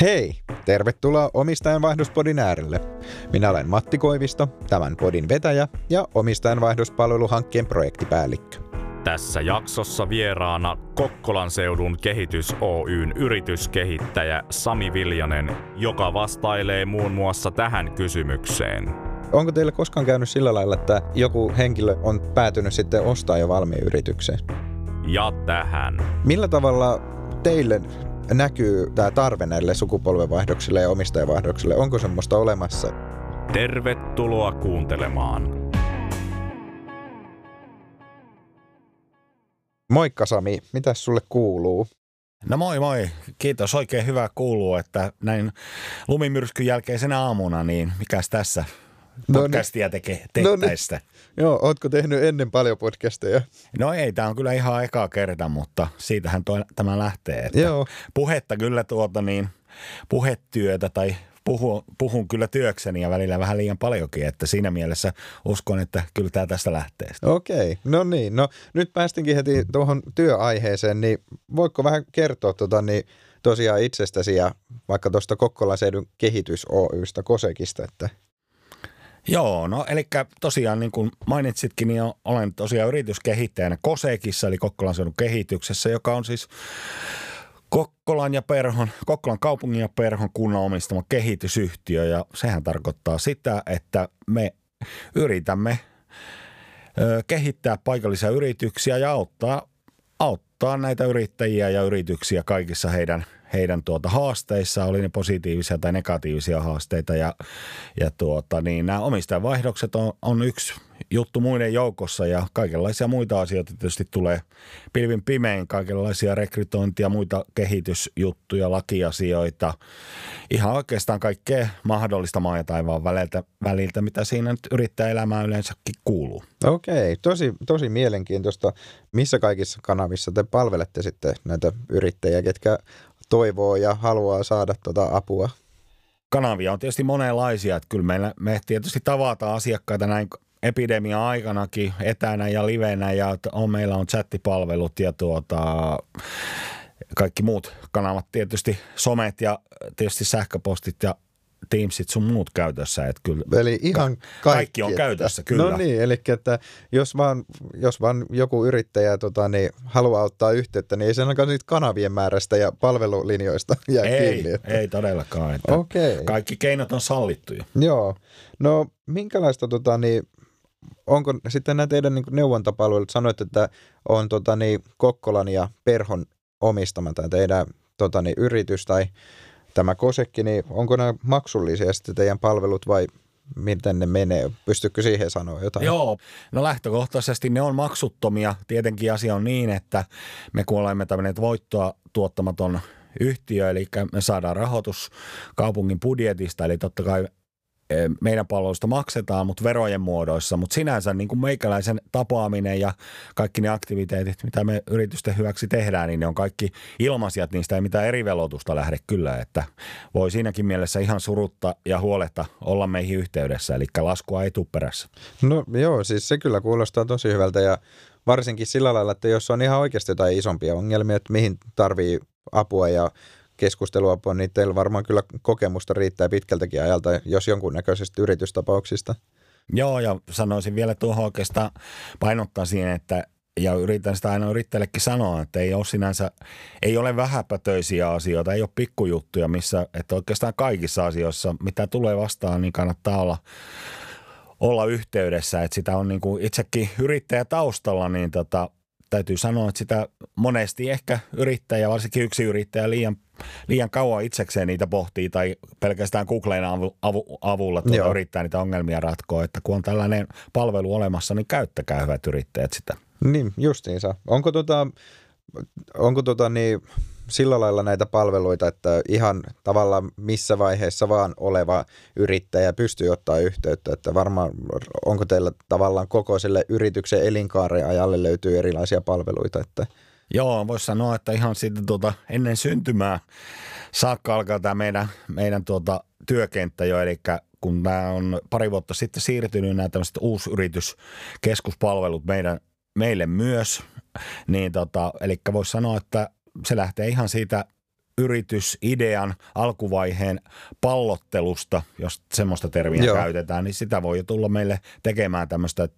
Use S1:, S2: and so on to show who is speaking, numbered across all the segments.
S1: Hei! Tervetuloa Omistajanvaihdospodin äärelle. Minä olen Matti Koivisto, tämän podin vetäjä ja omistajanvaihdospalveluhankkeen projektipäällikkö.
S2: Tässä jaksossa vieraana Kokkolan seudun kehitys Oyn yrityskehittäjä Sami Viljanen, joka vastailee muun muassa tähän kysymykseen.
S1: Onko teille koskaan käynyt sillä lailla, että joku henkilö on päätynyt sitten ostaa jo valmiin yrityksen?
S2: Ja tähän.
S1: Millä tavalla teille näkyy tämä tarve näille sukupolvenvaihdoksille ja omistajavaihdoksille? Onko semmoista olemassa?
S2: Tervetuloa kuuntelemaan.
S1: Moikka Sami, mitä sulle kuuluu?
S3: No moi moi, kiitos. Oikein hyvä kuuluu, että näin lumimyrskyn jälkeisenä aamuna, niin mikäs tässä
S1: No niin.
S3: podcastia tekee
S1: No niin. Joo, ootko tehnyt ennen paljon podcasteja?
S3: No ei, tämä on kyllä ihan eka kerta, mutta siitähän toi, tämä lähtee. Että
S1: Joo.
S3: Puhetta kyllä tuota niin, puhetyötä tai puhun, puhun kyllä työkseni ja välillä vähän liian paljonkin, että siinä mielessä uskon, että kyllä tämä tästä lähtee.
S1: Okei, no niin. No nyt päästinkin heti tuohon työaiheeseen, niin voitko vähän kertoa tota, niin tosiaan itsestäsi ja vaikka tuosta Kokkolan seudun kehitys Oystä, Kosekista, että
S3: Joo, no eli tosiaan niin kuin mainitsitkin, niin olen tosiaan yrityskehittäjänä Kosekissa, eli Kokkolan seudun kehityksessä, joka on siis Kokkolan ja Perhon, Kokkolan kaupungin ja Perhon kunnan omistama kehitysyhtiö. Ja sehän tarkoittaa sitä, että me yritämme kehittää paikallisia yrityksiä ja auttaa, auttaa näitä yrittäjiä ja yrityksiä kaikissa heidän, heidän tuota haasteissa, oli ne positiivisia tai negatiivisia haasteita ja, ja tuota, niin nämä omistajavaihdokset on, on yksi juttu muiden joukossa ja kaikenlaisia muita asioita tietysti tulee pilvin pimein, kaikenlaisia rekrytointia, muita kehitysjuttuja, lakiasioita, ihan oikeastaan kaikkea mahdollista maa ja taivaan väliltä, väliltä mitä siinä nyt yrittäjäelämään yleensäkin kuuluu.
S1: okei, tosi, tosi mielenkiintoista. Missä kaikissa kanavissa te palvelette sitten näitä yrittäjiä, ketkä toivoo ja haluaa saada tuota apua?
S3: kanavia on tietysti monenlaisia, että kyllä meillä, me tietysti tavataan asiakkaita näin epidemia-aikanakin etänä ja livenä ja on, meillä on chattipalvelut ja tuota, kaikki muut kanavat tietysti, somet ja tietysti sähköpostit ja Teamsit sun muut käytössä, että kyllä
S1: Eli ihan kaikki,
S3: kaikki on
S1: että-
S3: käytössä, kyllä.
S1: No niin, eli että jos vaan, jos vaan joku yrittäjä tota, niin, haluaa ottaa yhteyttä, niin ei se ainakaan niitä kanavien määrästä ja palvelulinjoista jää
S3: ei,
S1: kiinni. Että...
S3: ei todellakaan. Että
S1: Okei.
S3: Kaikki keinot on sallittuja.
S1: Joo. No minkälaista, tota, niin, onko sitten nämä teidän niin neuvontapalvelut, sanoit, että on tota, niin, Kokkolan ja Perhon omistama tämä teidän tota, niin, yritys tai tämä Kosekki, niin onko nämä maksullisia sitten teidän palvelut vai miten ne menee? Pystytkö siihen sanoa jotain?
S3: Joo, no lähtökohtaisesti ne on maksuttomia. Tietenkin asia on niin, että me kun olemme tämmöinen voittoa tuottamaton yhtiö, eli me saadaan rahoitus kaupungin budjetista, eli totta kai meidän palveluista maksetaan, mutta verojen muodoissa. Mutta sinänsä niin kuin meikäläisen tapaaminen ja kaikki ne aktiviteetit, mitä me yritysten hyväksi tehdään, niin ne on kaikki ilmaisia, niistä ei mitään eri velotusta lähde kyllä. Että voi siinäkin mielessä ihan surutta ja huoletta olla meihin yhteydessä, eli laskua ei perässä.
S1: No joo, siis se kyllä kuulostaa tosi hyvältä ja varsinkin sillä lailla, että jos on ihan oikeasti jotain isompia ongelmia, että mihin tarvii apua ja keskusteluapua, niin teillä varmaan kyllä kokemusta riittää pitkältäkin ajalta, jos jonkunnäköisistä yritystapauksista.
S3: Joo, ja sanoisin vielä tuohon oikeastaan painottaa siihen, että ja yritän sitä aina yrittäjällekin sanoa, että ei ole sinänsä, ei ole vähäpätöisiä asioita, ei ole pikkujuttuja, missä, että oikeastaan kaikissa asioissa, mitä tulee vastaan, niin kannattaa olla, olla yhteydessä, että sitä on niin kuin itsekin yrittäjä taustalla, niin tota, täytyy sanoa, että sitä monesti ehkä yrittäjä, varsinkin yksi yrittäjä liian, liian kauan itsekseen niitä pohtii tai pelkästään Googlen avu, avu, avulla tuota
S1: Joo.
S3: yrittää niitä ongelmia ratkoa, että kun on tällainen palvelu olemassa, niin käyttäkää hyvät yrittäjät sitä.
S1: Niin, justiinsa. Onko, tota, onko tota niin, sillä lailla näitä palveluita, että ihan tavallaan missä vaiheessa vaan oleva yrittäjä pystyy ottaa yhteyttä, että varmaan onko teillä tavallaan koko sille yrityksen elinkaaren ajalle löytyy erilaisia palveluita, että
S3: Joo, voisi sanoa, että ihan siitä tuota, ennen syntymää saakka alkaa tämä meidän, meidän tuota, työkenttä jo, eli kun nämä on pari vuotta sitten siirtynyt nämä tämmöiset uusyrityskeskuspalvelut meidän, meille myös, niin tota, eli voisi sanoa, että se lähtee ihan siitä yritysidean alkuvaiheen pallottelusta, jos semmoista termiä Joo. käytetään, niin sitä voi jo tulla meille tekemään tämmöistä,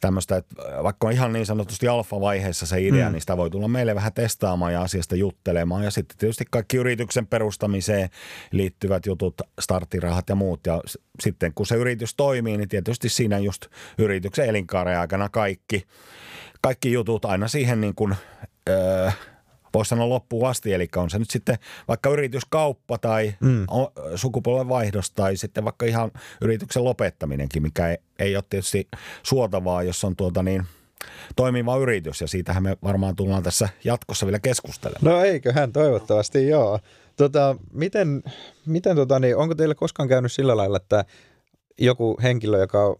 S3: tämmöistä että vaikka on ihan niin sanotusti alfa-vaiheessa se idea, mm. niin sitä voi tulla meille vähän testaamaan ja asiasta juttelemaan. Ja sitten tietysti kaikki yrityksen perustamiseen liittyvät jutut, starttirahat ja muut. Ja sitten kun se yritys toimii, niin tietysti siinä just yrityksen elinkaaren aikana kaikki, kaikki jutut aina siihen niin kuin, öö, voisi sanoa loppuun asti, eli on se nyt sitten vaikka yrityskauppa tai mm. sukupolvenvaihdos tai sitten vaikka ihan yrityksen lopettaminenkin, mikä ei, ei ole tietysti suotavaa, jos on tuota niin toimiva yritys ja siitähän me varmaan tullaan tässä jatkossa vielä keskustelemaan.
S1: No eiköhän toivottavasti joo. Tota, miten, miten tota, niin, onko teille koskaan käynyt sillä lailla, että joku henkilö, joka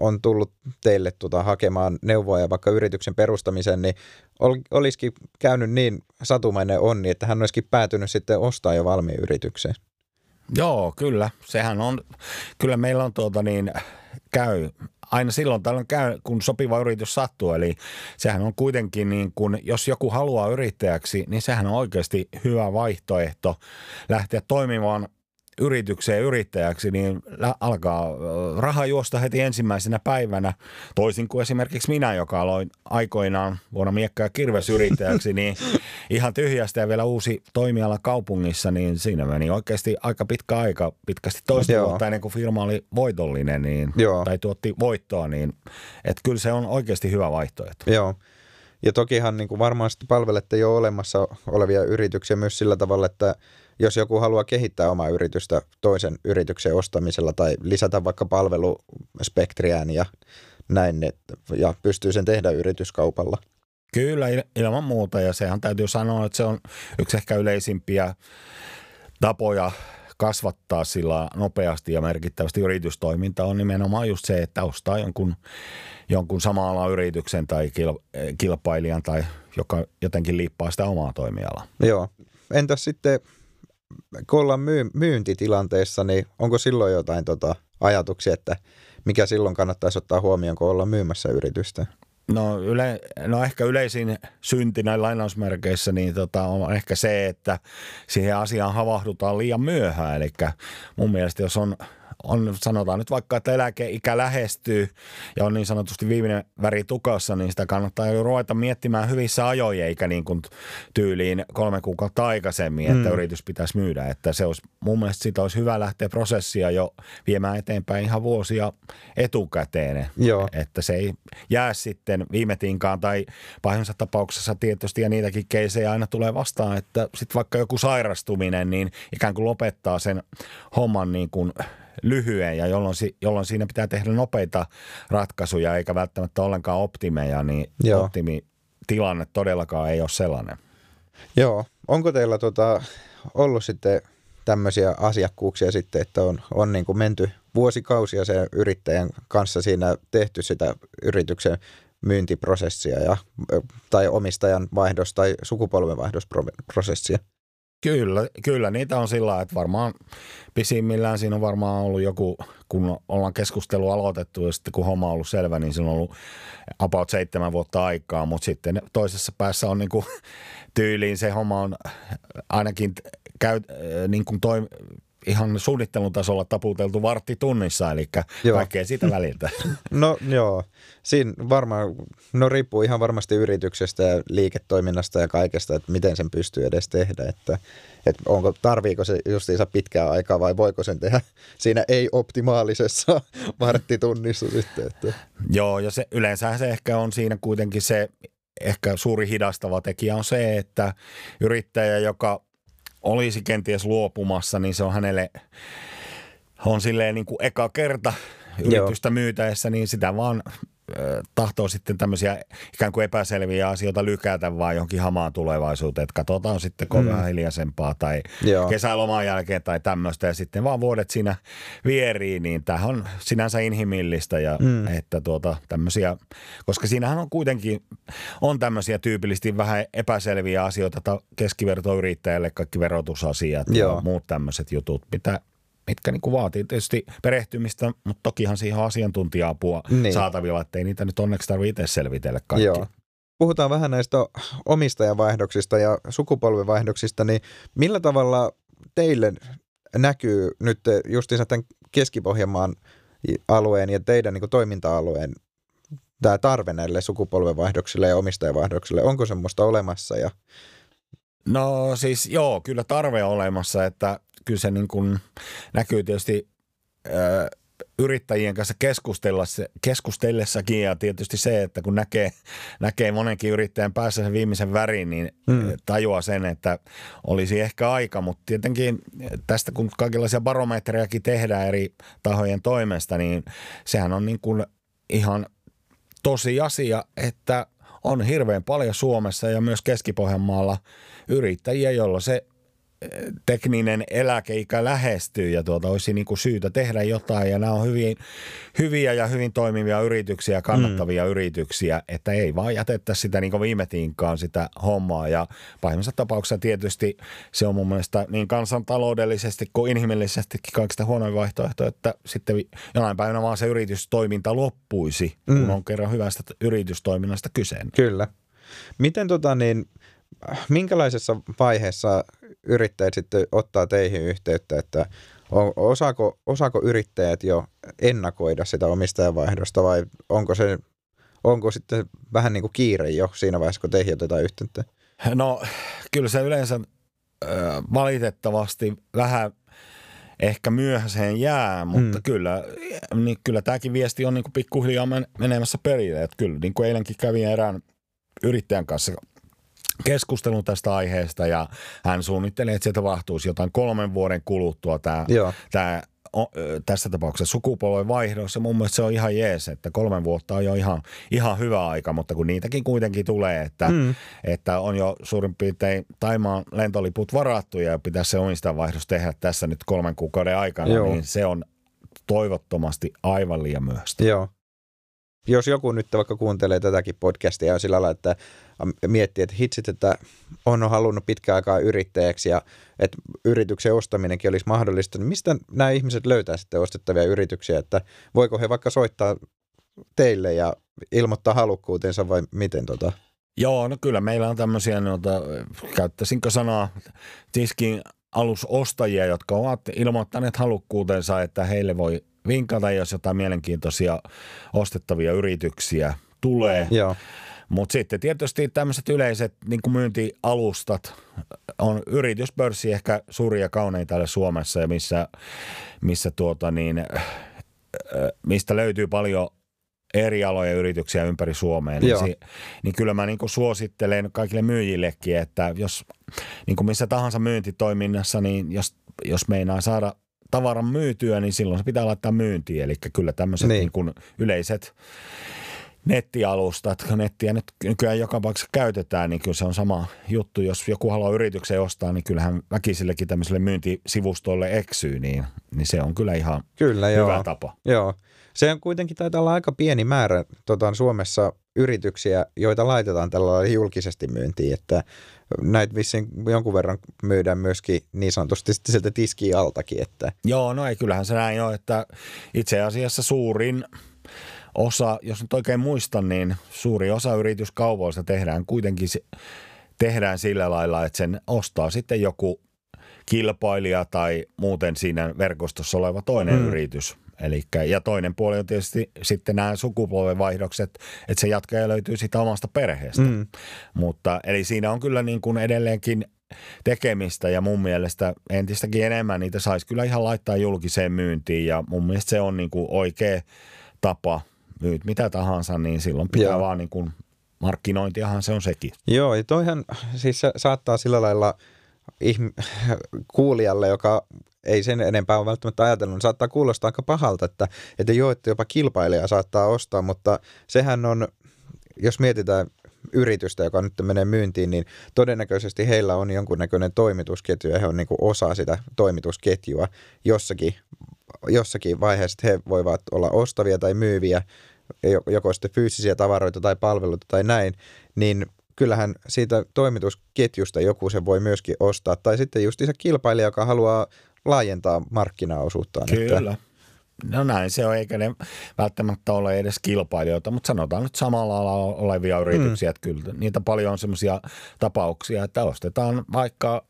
S1: on tullut teille tuota, hakemaan neuvoa ja vaikka yrityksen perustamisen, niin ol, olisikin käynyt niin satumainen onni, että hän olisikin päätynyt sitten ostaa jo valmiin yritykseen.
S3: Joo, kyllä. Sehän on, kyllä meillä on tuota niin, käy aina silloin tällöin käy, kun sopiva yritys sattuu. Eli sehän on kuitenkin niin kun, jos joku haluaa yrittäjäksi, niin sehän on oikeasti hyvä vaihtoehto lähteä toimimaan yritykseen yrittäjäksi, niin alkaa raha juosta heti ensimmäisenä päivänä. Toisin kuin esimerkiksi minä, joka aloin aikoinaan vuonna miekka- ja kirvesyrittäjäksi, niin ihan tyhjästä ja vielä uusi toimiala kaupungissa, niin siinä meni oikeasti aika pitkä aika, pitkästi toista Joo. vuotta ennen kuin firma oli voitollinen niin, Joo. tai tuotti voittoa, niin että kyllä se on oikeasti hyvä vaihtoehto.
S1: Joo. Ja tokihan niin kuin varmaan palvelette jo olemassa olevia yrityksiä myös sillä tavalla, että jos joku haluaa kehittää omaa yritystä toisen yrityksen ostamisella tai lisätä vaikka palveluspektriään ja näin, ja pystyy sen tehdä yrityskaupalla.
S3: Kyllä, ilman muuta, ja sehän täytyy sanoa, että se on yksi ehkä yleisimpiä tapoja kasvattaa sillä nopeasti ja merkittävästi yritystoimintaa on nimenomaan just se, että ostaa jonkun, jonkun sama yrityksen tai kilpailijan tai joka jotenkin liippaa sitä omaa toimialaa.
S1: Joo. Entäs sitten kun ollaan myy- myyntitilanteessa, niin onko silloin jotain tota, ajatuksia, että mikä silloin kannattaisi ottaa huomioon, kun ollaan myymässä yritystä?
S3: No, yle, no ehkä yleisin synti näin lainausmerkeissä niin tota, on ehkä se, että siihen asiaan havahdutaan liian myöhään. Eli mun mielestä jos on on, sanotaan nyt vaikka, että eläkeikä lähestyy ja on niin sanotusti viimeinen väri tukassa, niin sitä kannattaa jo ruveta miettimään hyvissä ajoin, eikä niin kuin tyyliin kolme kuukautta aikaisemmin, että mm. yritys pitäisi myydä. Että se olisi, mun mielestä siitä olisi hyvä lähteä prosessia jo viemään eteenpäin ihan vuosia etukäteen. Joo. Että se ei jää sitten viime tinkaan tai pahimmassa tapauksessa tietysti ja niitäkin keisejä aina tulee vastaan, että sitten vaikka joku sairastuminen, niin ikään kuin lopettaa sen homman niin kuin lyhyen ja jolloin, jolloin siinä pitää tehdä nopeita ratkaisuja eikä välttämättä ollenkaan optimeja, niin Joo. optimitilanne todellakaan ei ole sellainen.
S1: Joo. Onko teillä tota, ollut sitten tämmöisiä asiakkuuksia sitten, että on, on niin kuin menty vuosikausia sen yrittäjän kanssa siinä tehty sitä yrityksen myyntiprosessia ja, tai omistajan vaihdos tai sukupolvenvaihdosprosessia?
S3: Kyllä, kyllä niitä on sillä että varmaan pisimmillään siinä on varmaan ollut joku, kun ollaan keskustelu aloitettu ja sitten kun homma on ollut selvä, niin siinä on ollut about seitsemän vuotta aikaa, mutta sitten toisessa päässä on niin kuin tyyliin se homma on ainakin käy, niin kuin toi, ihan suunnittelun tasolla taputeltu vartti tunnissa, eli joo. kaikkea siitä väliltä.
S1: No joo, siinä varmaan, no riippuu ihan varmasti yrityksestä ja liiketoiminnasta ja kaikesta, että miten sen pystyy edes tehdä, että, että onko, tarviiko se justiinsa pitkää aikaa vai voiko sen tehdä siinä ei-optimaalisessa varttitunnissa sitten. Että.
S3: Joo, ja se, yleensä se ehkä on siinä kuitenkin se, ehkä suuri hidastava tekijä on se, että yrittäjä, joka olisi kenties luopumassa, niin se on hänelle on silleen niin kuin eka kerta yritystä Joo. myytäessä, niin sitä vaan tahtoo sitten tämmöisiä ikään kuin epäselviä asioita lykätä vaan johonkin hamaan tulevaisuuteen, että katsotaan sitten kun mm. hiljaisempaa tai Joo. kesäloman jälkeen tai tämmöistä ja sitten vaan vuodet siinä vierii, niin tämä on sinänsä inhimillistä ja mm. että tuota tämmöisiä, koska siinähän on kuitenkin, on tämmöisiä tyypillisesti vähän epäselviä asioita keskivertoyrittäjälle, kaikki verotusasiat Joo. ja muut tämmöiset jutut, mitä mitkä niin kuin vaatii tietysti perehtymistä, mutta tokihan siihen asiantuntija-apua niin. saatavilla, ettei niitä nyt onneksi tarvitse itse selvitellä kaikki. Joo.
S1: puhutaan vähän näistä omistajavaihdoksista ja sukupolvenvaihdoksista, niin millä tavalla teille näkyy nyt justiinsa tämän Keski-Pohjanmaan alueen ja teidän niin toiminta-alueen tämä tarve näille sukupolvenvaihdoksille ja omistajavaihdoksille, onko semmoista olemassa? Ja...
S3: No siis joo, kyllä tarve on olemassa, että kyllä se niin kuin näkyy tietysti yrittäjien kanssa keskustellessakin ja tietysti se, että kun näkee, näkee monenkin yrittäjän päässä sen viimeisen värin, niin mm. tajuaa sen, että olisi ehkä aika, mutta tietenkin tästä kun kaikenlaisia barometrejakin tehdään eri tahojen toimesta, niin sehän on niin kuin ihan tosi asia, että on hirveän paljon Suomessa ja myös Keski-Pohjanmaalla yrittäjiä, joilla se tekninen eläkeikä lähestyy ja tuota olisi niin kuin syytä tehdä jotain ja nämä on hyvin, hyviä ja hyvin toimivia yrityksiä, kannattavia mm. yrityksiä, että ei vaan jätetä sitä niin kuin viime tiinkaan sitä hommaa ja pahimmassa tapauksessa tietysti se on mun mielestä niin kansantaloudellisesti kuin inhimillisestikin kaikista huonoin vaihtoehto, että sitten jonain päivänä vaan se yritystoiminta loppuisi, mm. kun on kerran hyvästä yritystoiminnasta kyse.
S1: Kyllä. Miten tota niin, minkälaisessa vaiheessa yrittäjät sitten ottaa teihin yhteyttä, että osaako, osaako yrittäjät jo ennakoida sitä omistajavaihdosta vai onko se onko sitten vähän niin kuin kiire jo siinä vaiheessa, kun teihin otetaan yhteyttä?
S3: No kyllä se yleensä äh, valitettavasti vähän ehkä myöhäiseen jää, mutta mm. kyllä, niin kyllä tämäkin viesti on niin kuin pikkuhiljaa menemässä perille. Että kyllä niin kuin eilenkin kävin erään yrittäjän kanssa keskustelun tästä aiheesta ja hän suunnittelee, että se tapahtuisi jotain kolmen vuoden kuluttua tämä, tämä tässä tapauksessa sukupolven vaihdossa. Mun mielestä se on ihan jees, että kolmen vuotta on jo ihan, ihan hyvä aika, mutta kun niitäkin kuitenkin tulee, että, mm. että on jo suurin piirtein Taimaan lentoliput varattu ja pitäisi se omistajavaihdos tehdä tässä nyt kolmen kuukauden aikana, Joo. niin se on toivottomasti aivan liian myöhäistä.
S1: Joo. Jos joku nyt vaikka kuuntelee tätäkin podcastia ja sillä lailla, että miettii, että hitsit, että on halunnut pitkään aikaa yrittäjäksi ja että yrityksen ostaminenkin olisi mahdollista, niin mistä nämä ihmiset löytää sitten ostettavia yrityksiä, että voiko he vaikka soittaa teille ja ilmoittaa halukkuutensa vai miten tota?
S3: Joo, no kyllä meillä on tämmöisiä, noita, käyttäisinkö sanaa, tiskin alusostajia, jotka ovat ilmoittaneet halukkuutensa, että heille voi vinkata, jos jotain mielenkiintoisia ostettavia yrityksiä tulee.
S1: Joo.
S3: Mutta sitten tietysti tämmöiset yleiset niin kuin myyntialustat on yrityspörssi ehkä suuri ja kaunein täällä Suomessa ja missä, missä tuota niin, mistä löytyy paljon eri alojen yrityksiä ympäri Suomea, niin, si, niin kyllä mä niin kuin suosittelen kaikille myyjillekin, että jos niin kuin missä tahansa myyntitoiminnassa, niin jos, jos meinaa saada tavaran myytyä, niin silloin se pitää laittaa myyntiin. Eli kyllä tämmöiset niin. Niin kuin yleiset nettialustat, kun nettiä nyt nykyään joka paikassa käytetään, niin kyllä se on sama juttu. Jos joku haluaa yrityksen ostaa, niin kyllähän väkisillekin tämmöiselle myyntisivustolle eksyy, niin, niin se on kyllä ihan kyllä, hyvä joo. tapa.
S1: Joo. Se on kuitenkin taitaa olla aika pieni määrä tota, Suomessa yrityksiä, joita laitetaan tällä julkisesti myyntiin, että näitä vissiin jonkun verran myydään myöskin niin sanotusti sieltä tiskiin altakin. Että.
S3: Joo, no ei kyllähän se näin ole, että itse asiassa suurin osa, jos nyt oikein muistan, niin suuri osa yrityskaupoista tehdään kuitenkin tehdään sillä lailla, että sen ostaa sitten joku kilpailija tai muuten siinä verkostossa oleva toinen mm. yritys. Elikkä, ja toinen puoli on tietysti sitten nämä sukupolvenvaihdokset, että se jatkaja löytyy siitä omasta perheestä. Mm. Mutta eli siinä on kyllä niin kuin edelleenkin tekemistä ja mun mielestä entistäkin enemmän niitä saisi kyllä ihan laittaa julkiseen myyntiin ja mun mielestä se on niin kuin oikea tapa myyt mitä tahansa, niin silloin pitää Joo. vaan niin kuin, markkinointiahan se on sekin.
S1: Joo, ja toihan siis saattaa sillä lailla ihm- kuulijalle, joka ei sen enempää ole välttämättä ajatellut, niin saattaa kuulostaa aika pahalta, että, että joo, että jopa kilpailija saattaa ostaa, mutta sehän on, jos mietitään yritystä, joka nyt menee myyntiin, niin todennäköisesti heillä on jonkunnäköinen toimitusketju ja he on niin osa sitä toimitusketjua jossakin, jossakin vaiheessa, että he voivat olla ostavia tai myyviä joko sitten fyysisiä tavaroita tai palveluita tai näin, niin kyllähän siitä toimitusketjusta joku se voi myöskin ostaa. Tai sitten just se kilpailija, joka haluaa laajentaa markkinaosuuttaan.
S3: Kyllä. Että no näin se on, eikä ne välttämättä ole edes kilpailijoita, mutta sanotaan nyt samalla alalla olevia yrityksiä, mm. että kyllä niitä paljon on semmoisia tapauksia, että ostetaan vaikka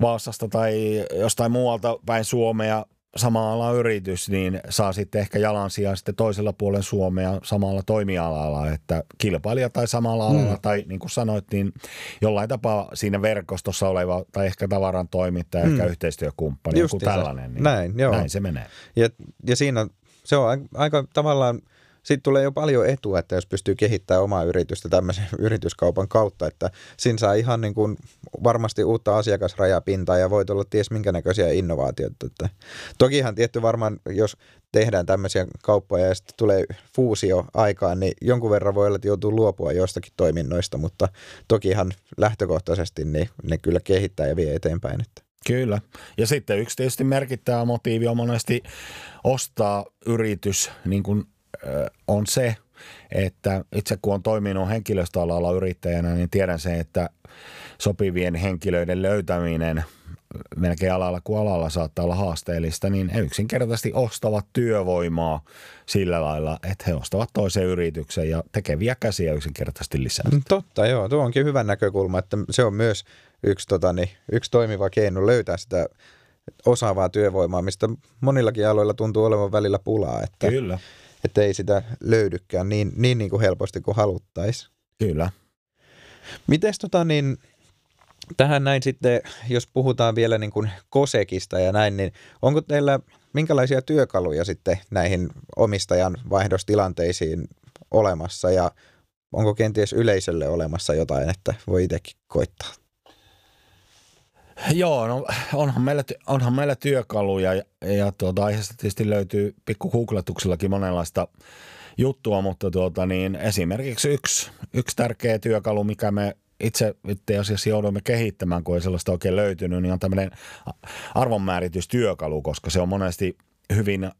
S3: Vaasasta tai jostain muualta päin Suomea sama ala yritys, niin saa sitten ehkä jalansijaa sitten toisella puolen Suomea samalla toimialalla, että kilpailija tai samalla alalla, mm. tai niin kuin sanoit, niin jollain tapaa siinä verkostossa oleva, tai ehkä tavaran toimittaja, mm. ehkä yhteistyökumppani, joku tällainen. Niin
S1: näin, joo.
S3: näin se menee.
S1: Ja, ja siinä se on aika tavallaan – siitä tulee jo paljon etua, että jos pystyy kehittämään omaa yritystä tämmöisen yrityskaupan kautta, että siinä saa ihan niin kuin varmasti uutta asiakasrajapintaa ja voit olla ties minkä näköisiä innovaatioita. Että tokihan tietty varmaan, jos tehdään tämmöisiä kauppoja ja sitten tulee fuusio aikaan, niin jonkun verran voi olla, että joutuu luopua jostakin toiminnoista, mutta tokihan lähtökohtaisesti niin ne kyllä kehittää ja vie eteenpäin. Että.
S3: Kyllä. Ja sitten yksi tietysti merkittävä motiivi on monesti ostaa yritys niin kuin on se, että itse kun on toiminut henkilöstöalalla yrittäjänä, niin tiedän sen, että sopivien henkilöiden löytäminen melkein alalla kuin alalla saattaa olla haasteellista, niin he yksinkertaisesti ostavat työvoimaa sillä lailla, että he ostavat toisen yrityksen ja tekeviä käsiä yksinkertaisesti lisää.
S1: Mm, totta, joo. Tuo onkin hyvä näkökulma, että se on myös yksi, tota, niin, yksi toimiva keino löytää sitä osaavaa työvoimaa, mistä monillakin aloilla tuntuu olevan välillä pulaa. Että
S3: Kyllä
S1: että ei sitä löydykään niin, niin, niin kuin helposti kuin haluttaisiin.
S3: Kyllä.
S1: Mites tota niin, tähän näin sitten, jos puhutaan vielä niin kuin kosekista ja näin, niin onko teillä minkälaisia työkaluja sitten näihin omistajan vaihdostilanteisiin olemassa ja onko kenties yleisölle olemassa jotain, että voi itsekin koittaa?
S3: Joo, no onhan meillä, onhan meillä työkaluja ja, ja tuota, aiheesta tietysti löytyy pikku googletuksellakin monenlaista juttua, mutta tuota, niin esimerkiksi yksi, yksi tärkeä työkalu, mikä me itse itse asiassa joudumme kehittämään, kun ei sellaista oikein löytynyt, niin on tämmöinen arvonmääritystyökalu, koska se on monesti hyvin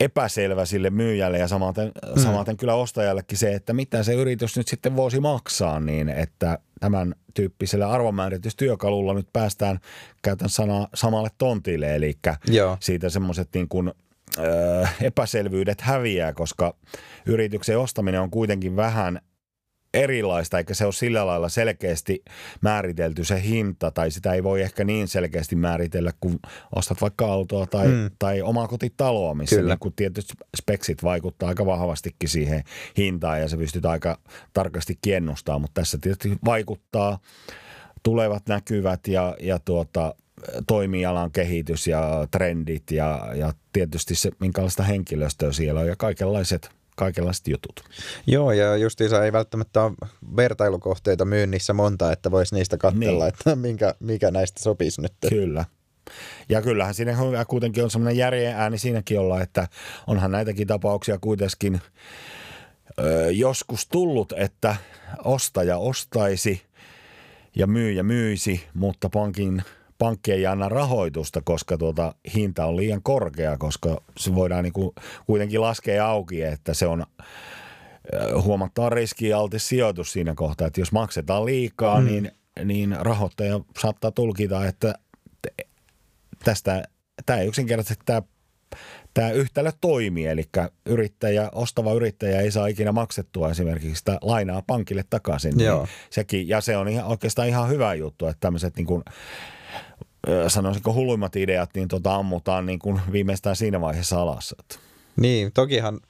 S3: epäselvä sille myyjälle ja samaten, mm. samaten kyllä ostajallekin se, että mitä se yritys nyt sitten voisi maksaa, niin että tämän tyyppisellä arvonmääritystyökalulla nyt päästään käytän sana, samalle tontille, eli Joo. siitä semmoiset niin kuin, epäselvyydet häviää, koska yrityksen ostaminen on kuitenkin vähän erilaista, eikä se ole sillä lailla selkeästi määritelty se hinta, tai sitä ei voi ehkä niin selkeästi määritellä, kun ostat vaikka autoa tai, mm. tai omaa kotitaloa, missä niin kun tietyt speksit vaikuttaa aika vahvastikin siihen hintaan, ja se pystyt aika tarkasti kiennustamaan, mutta tässä tietysti vaikuttaa tulevat näkyvät ja, ja tuota, toimialan kehitys ja trendit ja, ja tietysti se, minkälaista henkilöstöä siellä on ja kaikenlaiset – kaikenlaiset jutut.
S1: Joo, ja justiinsa ei välttämättä ole vertailukohteita myynnissä monta, että voisi niistä katsella, niin. että minkä, mikä näistä sopisi nyt.
S3: Kyllä. Ja kyllähän siinä kuitenkin on semmoinen järjen ääni siinäkin olla, että onhan näitäkin tapauksia kuitenkin ö, joskus tullut, että ostaja ostaisi ja myyjä myisi, mutta pankin pankki ei anna rahoitusta, koska tuota hinta on liian korkea, koska se voidaan niin kuin kuitenkin laskea auki, että se on huomattava riskialtis sijoitus siinä kohtaa, että jos maksetaan liikaa, mm. niin, niin rahoittaja saattaa tulkita, että tästä tämä ei yksinkertaisesti tämä tämä yhtälö toimii, eli yrittäjä, ostava yrittäjä ei saa ikinä maksettua esimerkiksi sitä lainaa pankille takaisin. Niin Joo. Niin sekin, ja se on ihan, oikeastaan ihan hyvä juttu, että tämmöiset niin kuin sanoisinko hulluimmat ideat, niin tota ammutaan niin kuin viimeistään siinä vaiheessa alas.
S1: Niin, tokihan,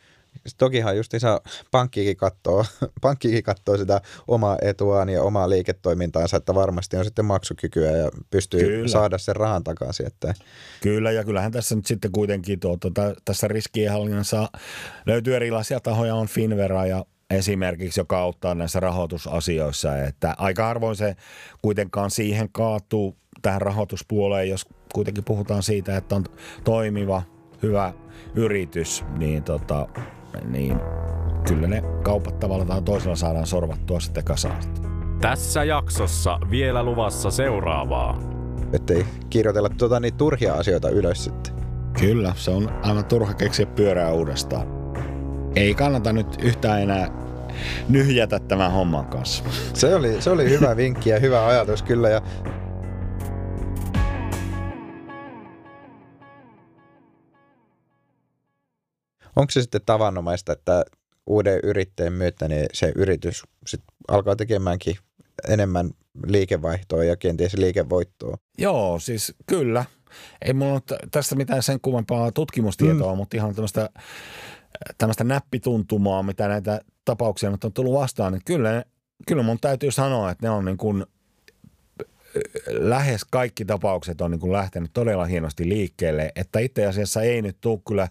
S1: tokihan just isä pankkikin katsoo, pankkikin katsoo sitä omaa etuaan ja omaa liiketoimintaansa, että varmasti on sitten maksukykyä ja pystyy Kyllä. saada sen rahan takaisin. Että...
S3: Kyllä, ja kyllähän tässä nyt sitten kuitenkin tuota, tässä riskienhallinnassa löytyy erilaisia tahoja, on Finvera ja esimerkiksi, joka auttaa näissä rahoitusasioissa, että aika harvoin se kuitenkaan siihen kaatuu tähän rahoituspuoleen, jos kuitenkin puhutaan siitä, että on toimiva, hyvä yritys, niin, tota, niin kyllä ne kaupat tavalla tai toisella saadaan sorvattua sitten kasaan.
S2: Tässä jaksossa vielä luvassa seuraavaa.
S1: Ettei kirjoitella tuota niin turhia asioita ylös sitten.
S3: Kyllä, se on aivan turha keksiä pyörää uudestaan. Ei kannata nyt yhtään enää nyhjätä tämän homman kanssa.
S1: Se oli, se oli hyvä vinkki ja hyvä ajatus kyllä. Ja onko se sitten tavanomaista, että uuden yrittäjän myötä niin se yritys sit alkaa tekemäänkin enemmän liikevaihtoa ja kenties liikevoittoa?
S3: Joo, siis kyllä. Ei mulla ole tästä mitään sen kummempaa tutkimustietoa, mm. mutta ihan tämmöistä tämmöistä näppituntumaa, mitä näitä tapauksia nyt on tullut vastaan, niin kyllä, kyllä mun täytyy sanoa, että ne on niin kuin lähes kaikki tapaukset on niin kuin lähtenyt todella hienosti liikkeelle, että itse asiassa ei nyt tule kyllä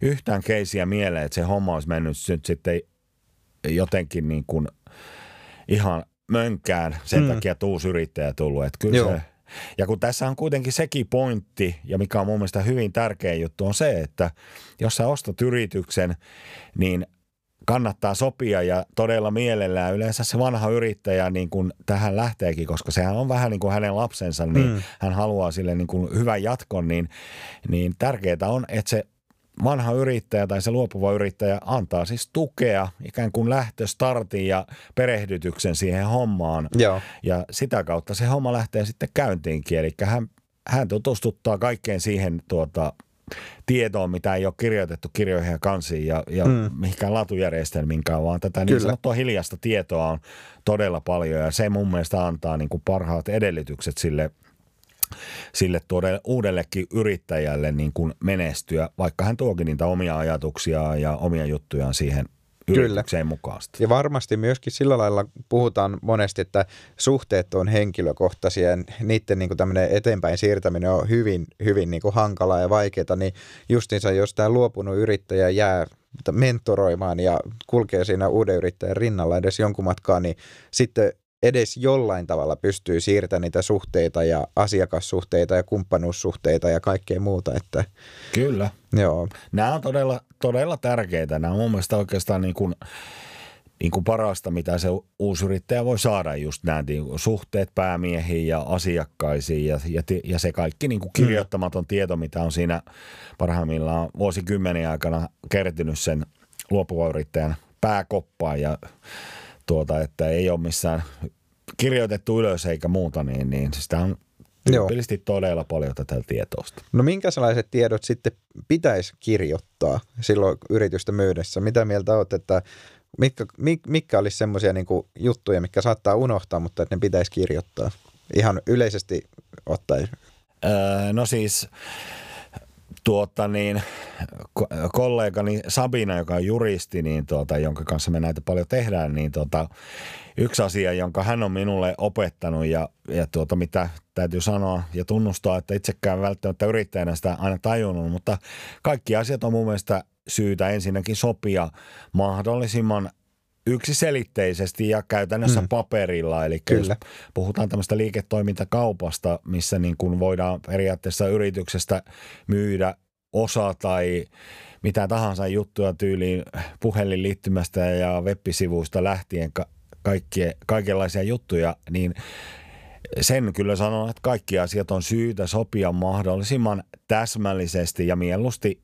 S3: yhtään keisiä mieleen, että se homma olisi mennyt nyt sitten jotenkin niin kuin ihan mönkään sen mm. takia, että uusi yrittäjä tullut. Että kyllä se, ja kun tässä on kuitenkin sekin pointti, ja mikä on mun mielestä hyvin tärkeä juttu, on se, että jos sä ostat yrityksen, niin kannattaa sopia ja todella mielellään. Yleensä se vanha yrittäjä niin kuin tähän lähteekin, koska sehän on vähän niin kuin hänen lapsensa, niin mm. hän haluaa sille niin kuin hyvän jatkon, niin, niin tärkeää on, että se vanha yrittäjä tai se luopuva yrittäjä antaa siis tukea, ikään kuin lähtöstartin ja perehdytyksen siihen hommaan.
S1: Joo.
S3: Ja sitä kautta se homma lähtee sitten käyntiinkin. Eli hän, hän tutustuttaa kaikkeen siihen tuota, tietoon, mitä ei ole kirjoitettu kirjoihin ja kansiin ja, ja mm. mihinkään latujärjestelminkään, vaan tätä niin sanottua hiljasta tietoa on todella paljon ja se mun mielestä antaa niin kuin parhaat edellytykset sille – sille tuolle uudellekin yrittäjälle niin kuin menestyä, vaikka hän tuokin niitä omia ajatuksia ja omia juttujaan siihen yritykseen Kyllä. mukaan.
S1: Ja varmasti myöskin sillä lailla puhutaan monesti, että suhteet on henkilökohtaisia ja niiden niin kuin tämmöinen eteenpäin siirtäminen on hyvin, hyvin niin kuin hankalaa ja vaikeaa, niin justiinsa jos tämä luopunut yrittäjä jää mentoroimaan ja kulkee siinä uuden yrittäjän rinnalla edes jonkun matkaa, niin sitten edes jollain tavalla pystyy siirtämään niitä suhteita ja asiakassuhteita ja kumppanuussuhteita ja kaikkea muuta. Että,
S3: Kyllä.
S1: Joo.
S3: Nämä on todella, todella tärkeitä. Nämä on mun mielestä oikeastaan niin kuin, niin kuin parasta, mitä se uusi yrittäjä voi saada, just nämä niin kuin suhteet päämiehiin ja asiakkaisiin ja, ja, ja se kaikki niin kuin mm. kirjoittamaton mm. tieto, mitä on siinä parhaimmillaan vuosikymmenen aikana kertynyt sen luopuvan yrittäjän pääkoppaan ja tuota, että ei ole missään kirjoitettu ylös eikä muuta, niin, niin sitä on tyypillisesti Joo. todella paljon tätä tietoista.
S1: No minkä sellaiset tiedot sitten pitäisi kirjoittaa silloin yritystä myydessä? Mitä mieltä olet, että mitkä, mitkä olisi semmoisia niin juttuja, mitkä saattaa unohtaa, mutta että ne pitäisi kirjoittaa ihan yleisesti ottaen?
S3: Öö, no siis tuota niin, kollegani Sabina, joka on juristi, niin tuota, jonka kanssa me näitä paljon tehdään, niin tuota, yksi asia, jonka hän on minulle opettanut ja, ja tuota, mitä täytyy sanoa ja tunnustaa, että itsekään välttämättä yrittäjänä sitä aina tajunnut, mutta kaikki asiat on mun mielestä syytä ensinnäkin sopia mahdollisimman yksiselitteisesti ja käytännössä mm. paperilla. Eli Kyllä. jos puhutaan tämmöistä liiketoimintakaupasta, missä niin kuin voidaan periaatteessa yrityksestä myydä osa tai mitä tahansa juttuja tyyliin puhelinliittymästä ja web-sivuista lähtien ka- kaikkie, kaikenlaisia juttuja, niin sen kyllä sanon, että kaikki asiat on syytä sopia mahdollisimman täsmällisesti ja mieluusti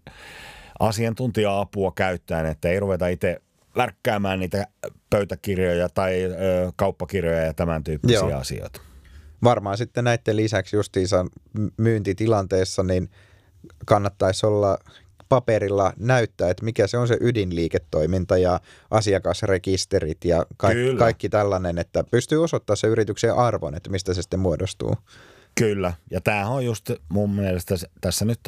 S3: asiantuntija-apua käyttäen, että ei ruveta itse värkkäämään niitä pöytäkirjoja tai ö, kauppakirjoja ja tämän tyyppisiä Joo. asioita.
S1: Varmaan sitten näiden lisäksi justiinsa myyntitilanteessa niin kannattaisi olla paperilla näyttää, että mikä se on se ydinliiketoiminta ja asiakasrekisterit ja ka- kaikki tällainen, että pystyy osoittamaan se yrityksen arvon, että mistä se sitten muodostuu.
S3: Kyllä, ja tämähän on just mun mielestä tässä nyt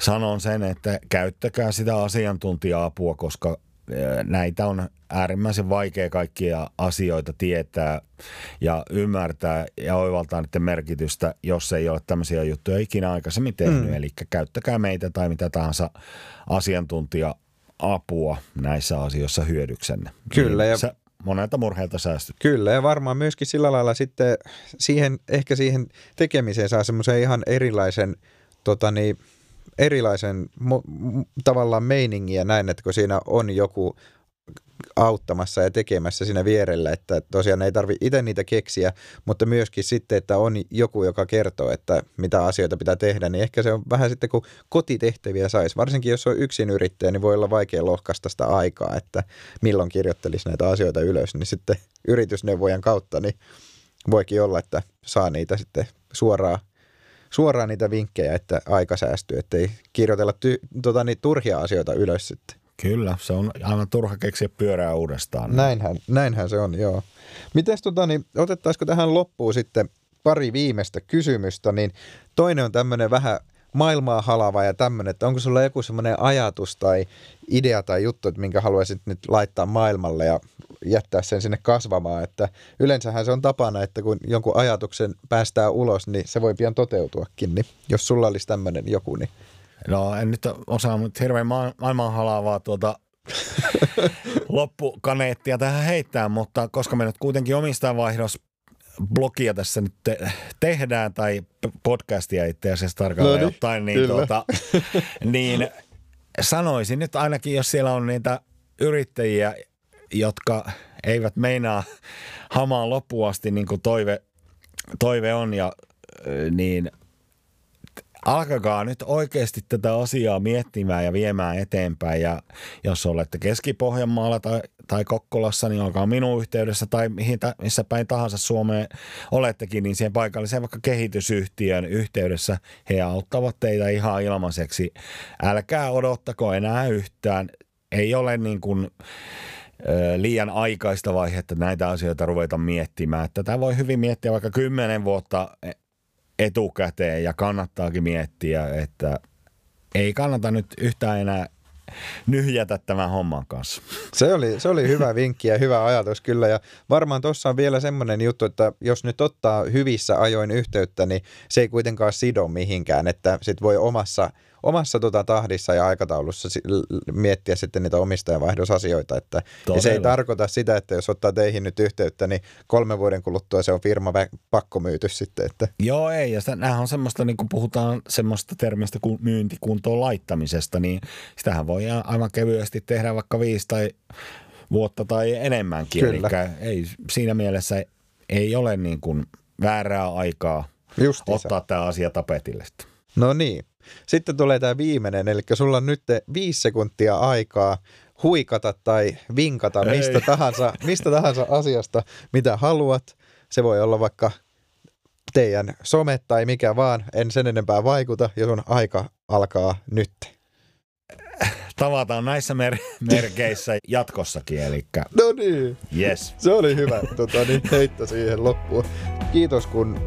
S3: sanon sen, että käyttäkää sitä asiantuntija-apua, koska näitä on äärimmäisen vaikea kaikkia asioita tietää ja ymmärtää ja oivaltaa niiden merkitystä, jos ei ole tämmöisiä juttuja ikinä aikaisemmin tehnyt. Mm. Eli käyttäkää meitä tai mitä tahansa asiantuntija apua näissä asioissa hyödyksenne.
S1: Kyllä. Niin
S3: ja monelta murheelta säästyt.
S1: Kyllä, ja varmaan myöskin sillä lailla sitten siihen, ehkä siihen tekemiseen saa semmoisen ihan erilaisen tota niin, erilaisen mo- tavallaan meiningiä näin, että kun siinä on joku auttamassa ja tekemässä siinä vierellä, että tosiaan ei tarvi itse niitä keksiä, mutta myöskin sitten, että on joku, joka kertoo, että mitä asioita pitää tehdä, niin ehkä se on vähän sitten, kun kotitehtäviä saisi. Varsinkin jos on yksin yrittäjä, niin voi olla vaikea lohkaista sitä aikaa, että milloin kirjoittelisi näitä asioita ylös, niin sitten yritysneuvojan kautta niin voikin olla, että saa niitä sitten suoraan suoraan niitä vinkkejä, että aika säästyy, ettei kirjoitella ty- tota, niin, turhia asioita ylös sitten.
S3: Kyllä, se on aivan turha keksiä pyörää uudestaan.
S1: Näinhän, näinhän se on, joo. Mites tota, niin, otettaisiko tähän loppuun sitten pari viimeistä kysymystä, niin toinen on tämmöinen vähän maailmaa halava ja tämmöinen, että onko sulla joku semmoinen ajatus tai idea tai juttu, että minkä haluaisit nyt laittaa maailmalle ja jättää sen sinne kasvamaan, että yleensähän se on tapana, että kun jonkun ajatuksen päästää ulos, niin se voi pian toteutuakin, niin jos sulla olisi tämmöinen joku, niin.
S3: No en nyt osaa mutta hirveän ma- maailman halavaa tuota loppukaneettia tähän heittää, mutta koska me nyt kuitenkin omistajavaihdos blogia tässä nyt te- tehdään, tai podcastia itse asiassa tarkalleen
S1: No niin,
S3: ottaen, niin,
S1: kyllä.
S3: tuota, niin sanoisin nyt ainakin, jos siellä on niitä yrittäjiä, jotka eivät meinaa hamaan loppuun asti, niin kuin toive, toive on, ja niin alkakaa nyt oikeasti tätä asiaa miettimään ja viemään eteenpäin. Ja jos olette Keski-Pohjanmaalla tai, tai Kokkolassa, niin olkaa minun yhteydessä tai mihin, missä päin tahansa Suomeen olettekin, niin siihen paikalliseen vaikka kehitysyhtiön yhteydessä he auttavat teitä ihan ilmaiseksi. Älkää odottako enää yhtään. Ei ole niin kuin liian aikaista vaihetta näitä asioita ruveta miettimään. Tätä voi hyvin miettiä vaikka kymmenen vuotta etukäteen ja kannattaakin miettiä, että ei kannata nyt yhtään enää nyhjätä tämän homman kanssa.
S1: Se oli, se oli hyvä vinkki ja hyvä ajatus kyllä. Ja varmaan tuossa on vielä semmoinen juttu, että jos nyt ottaa hyvissä ajoin yhteyttä, niin se ei kuitenkaan sido mihinkään. Että sit voi omassa, omassa tota tahdissa ja aikataulussa miettiä sitten niitä omistajavaihdosasioita. Että, ja se ei tarkoita sitä, että jos ottaa teihin nyt yhteyttä, niin kolmen vuoden kuluttua se on firma vä- pakkomyyty sitten. Että
S3: Joo, ei. Ja sitä, nämähän on semmoista, niin kun puhutaan semmoista termistä kuin myyntikuntoon laittamisesta, niin sitähän voi aivan kevyesti tehdä vaikka viisi tai vuotta tai enemmänkin.
S1: Kyllä.
S3: Eli ei, siinä mielessä ei ole niin kuin väärää aikaa
S1: Justiinsa.
S3: ottaa tämä asia tapetille.
S1: No niin. Sitten tulee tämä viimeinen, eli sulla on nyt viisi sekuntia aikaa huikata tai vinkata
S3: Ei.
S1: mistä tahansa, mistä tahansa asiasta, mitä haluat. Se voi olla vaikka teidän some tai mikä vaan, en sen enempää vaikuta, ja sun aika alkaa nyt.
S3: Tavataan näissä mer- merkeissä jatkossakin, eli
S1: No niin,
S3: yes.
S1: se oli hyvä tota, niin heitto siihen loppuun. Kiitos kun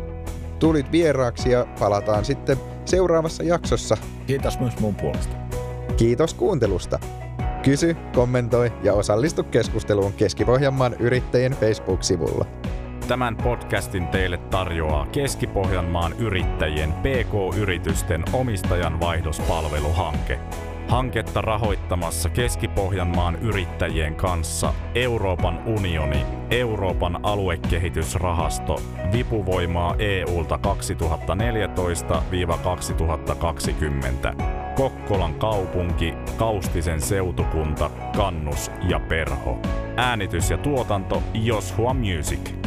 S1: tulit vieraaksi ja palataan sitten seuraavassa jaksossa.
S3: Kiitos myös mun puolesta.
S1: Kiitos kuuntelusta. Kysy, kommentoi ja osallistu keskusteluun Keski-Pohjanmaan yrittäjien Facebook-sivulla.
S2: Tämän podcastin teille tarjoaa Keski-Pohjanmaan yrittäjien PK-yritysten omistajan vaihdospalveluhanke. Hanketta rahoittamassa Keski-Pohjanmaan yrittäjien kanssa Euroopan unioni, Euroopan aluekehitysrahasto, vipuvoimaa EUlta 2014-2020, Kokkolan kaupunki, Kaustisen seutukunta, Kannus ja Perho. Äänitys ja tuotanto Joshua Music.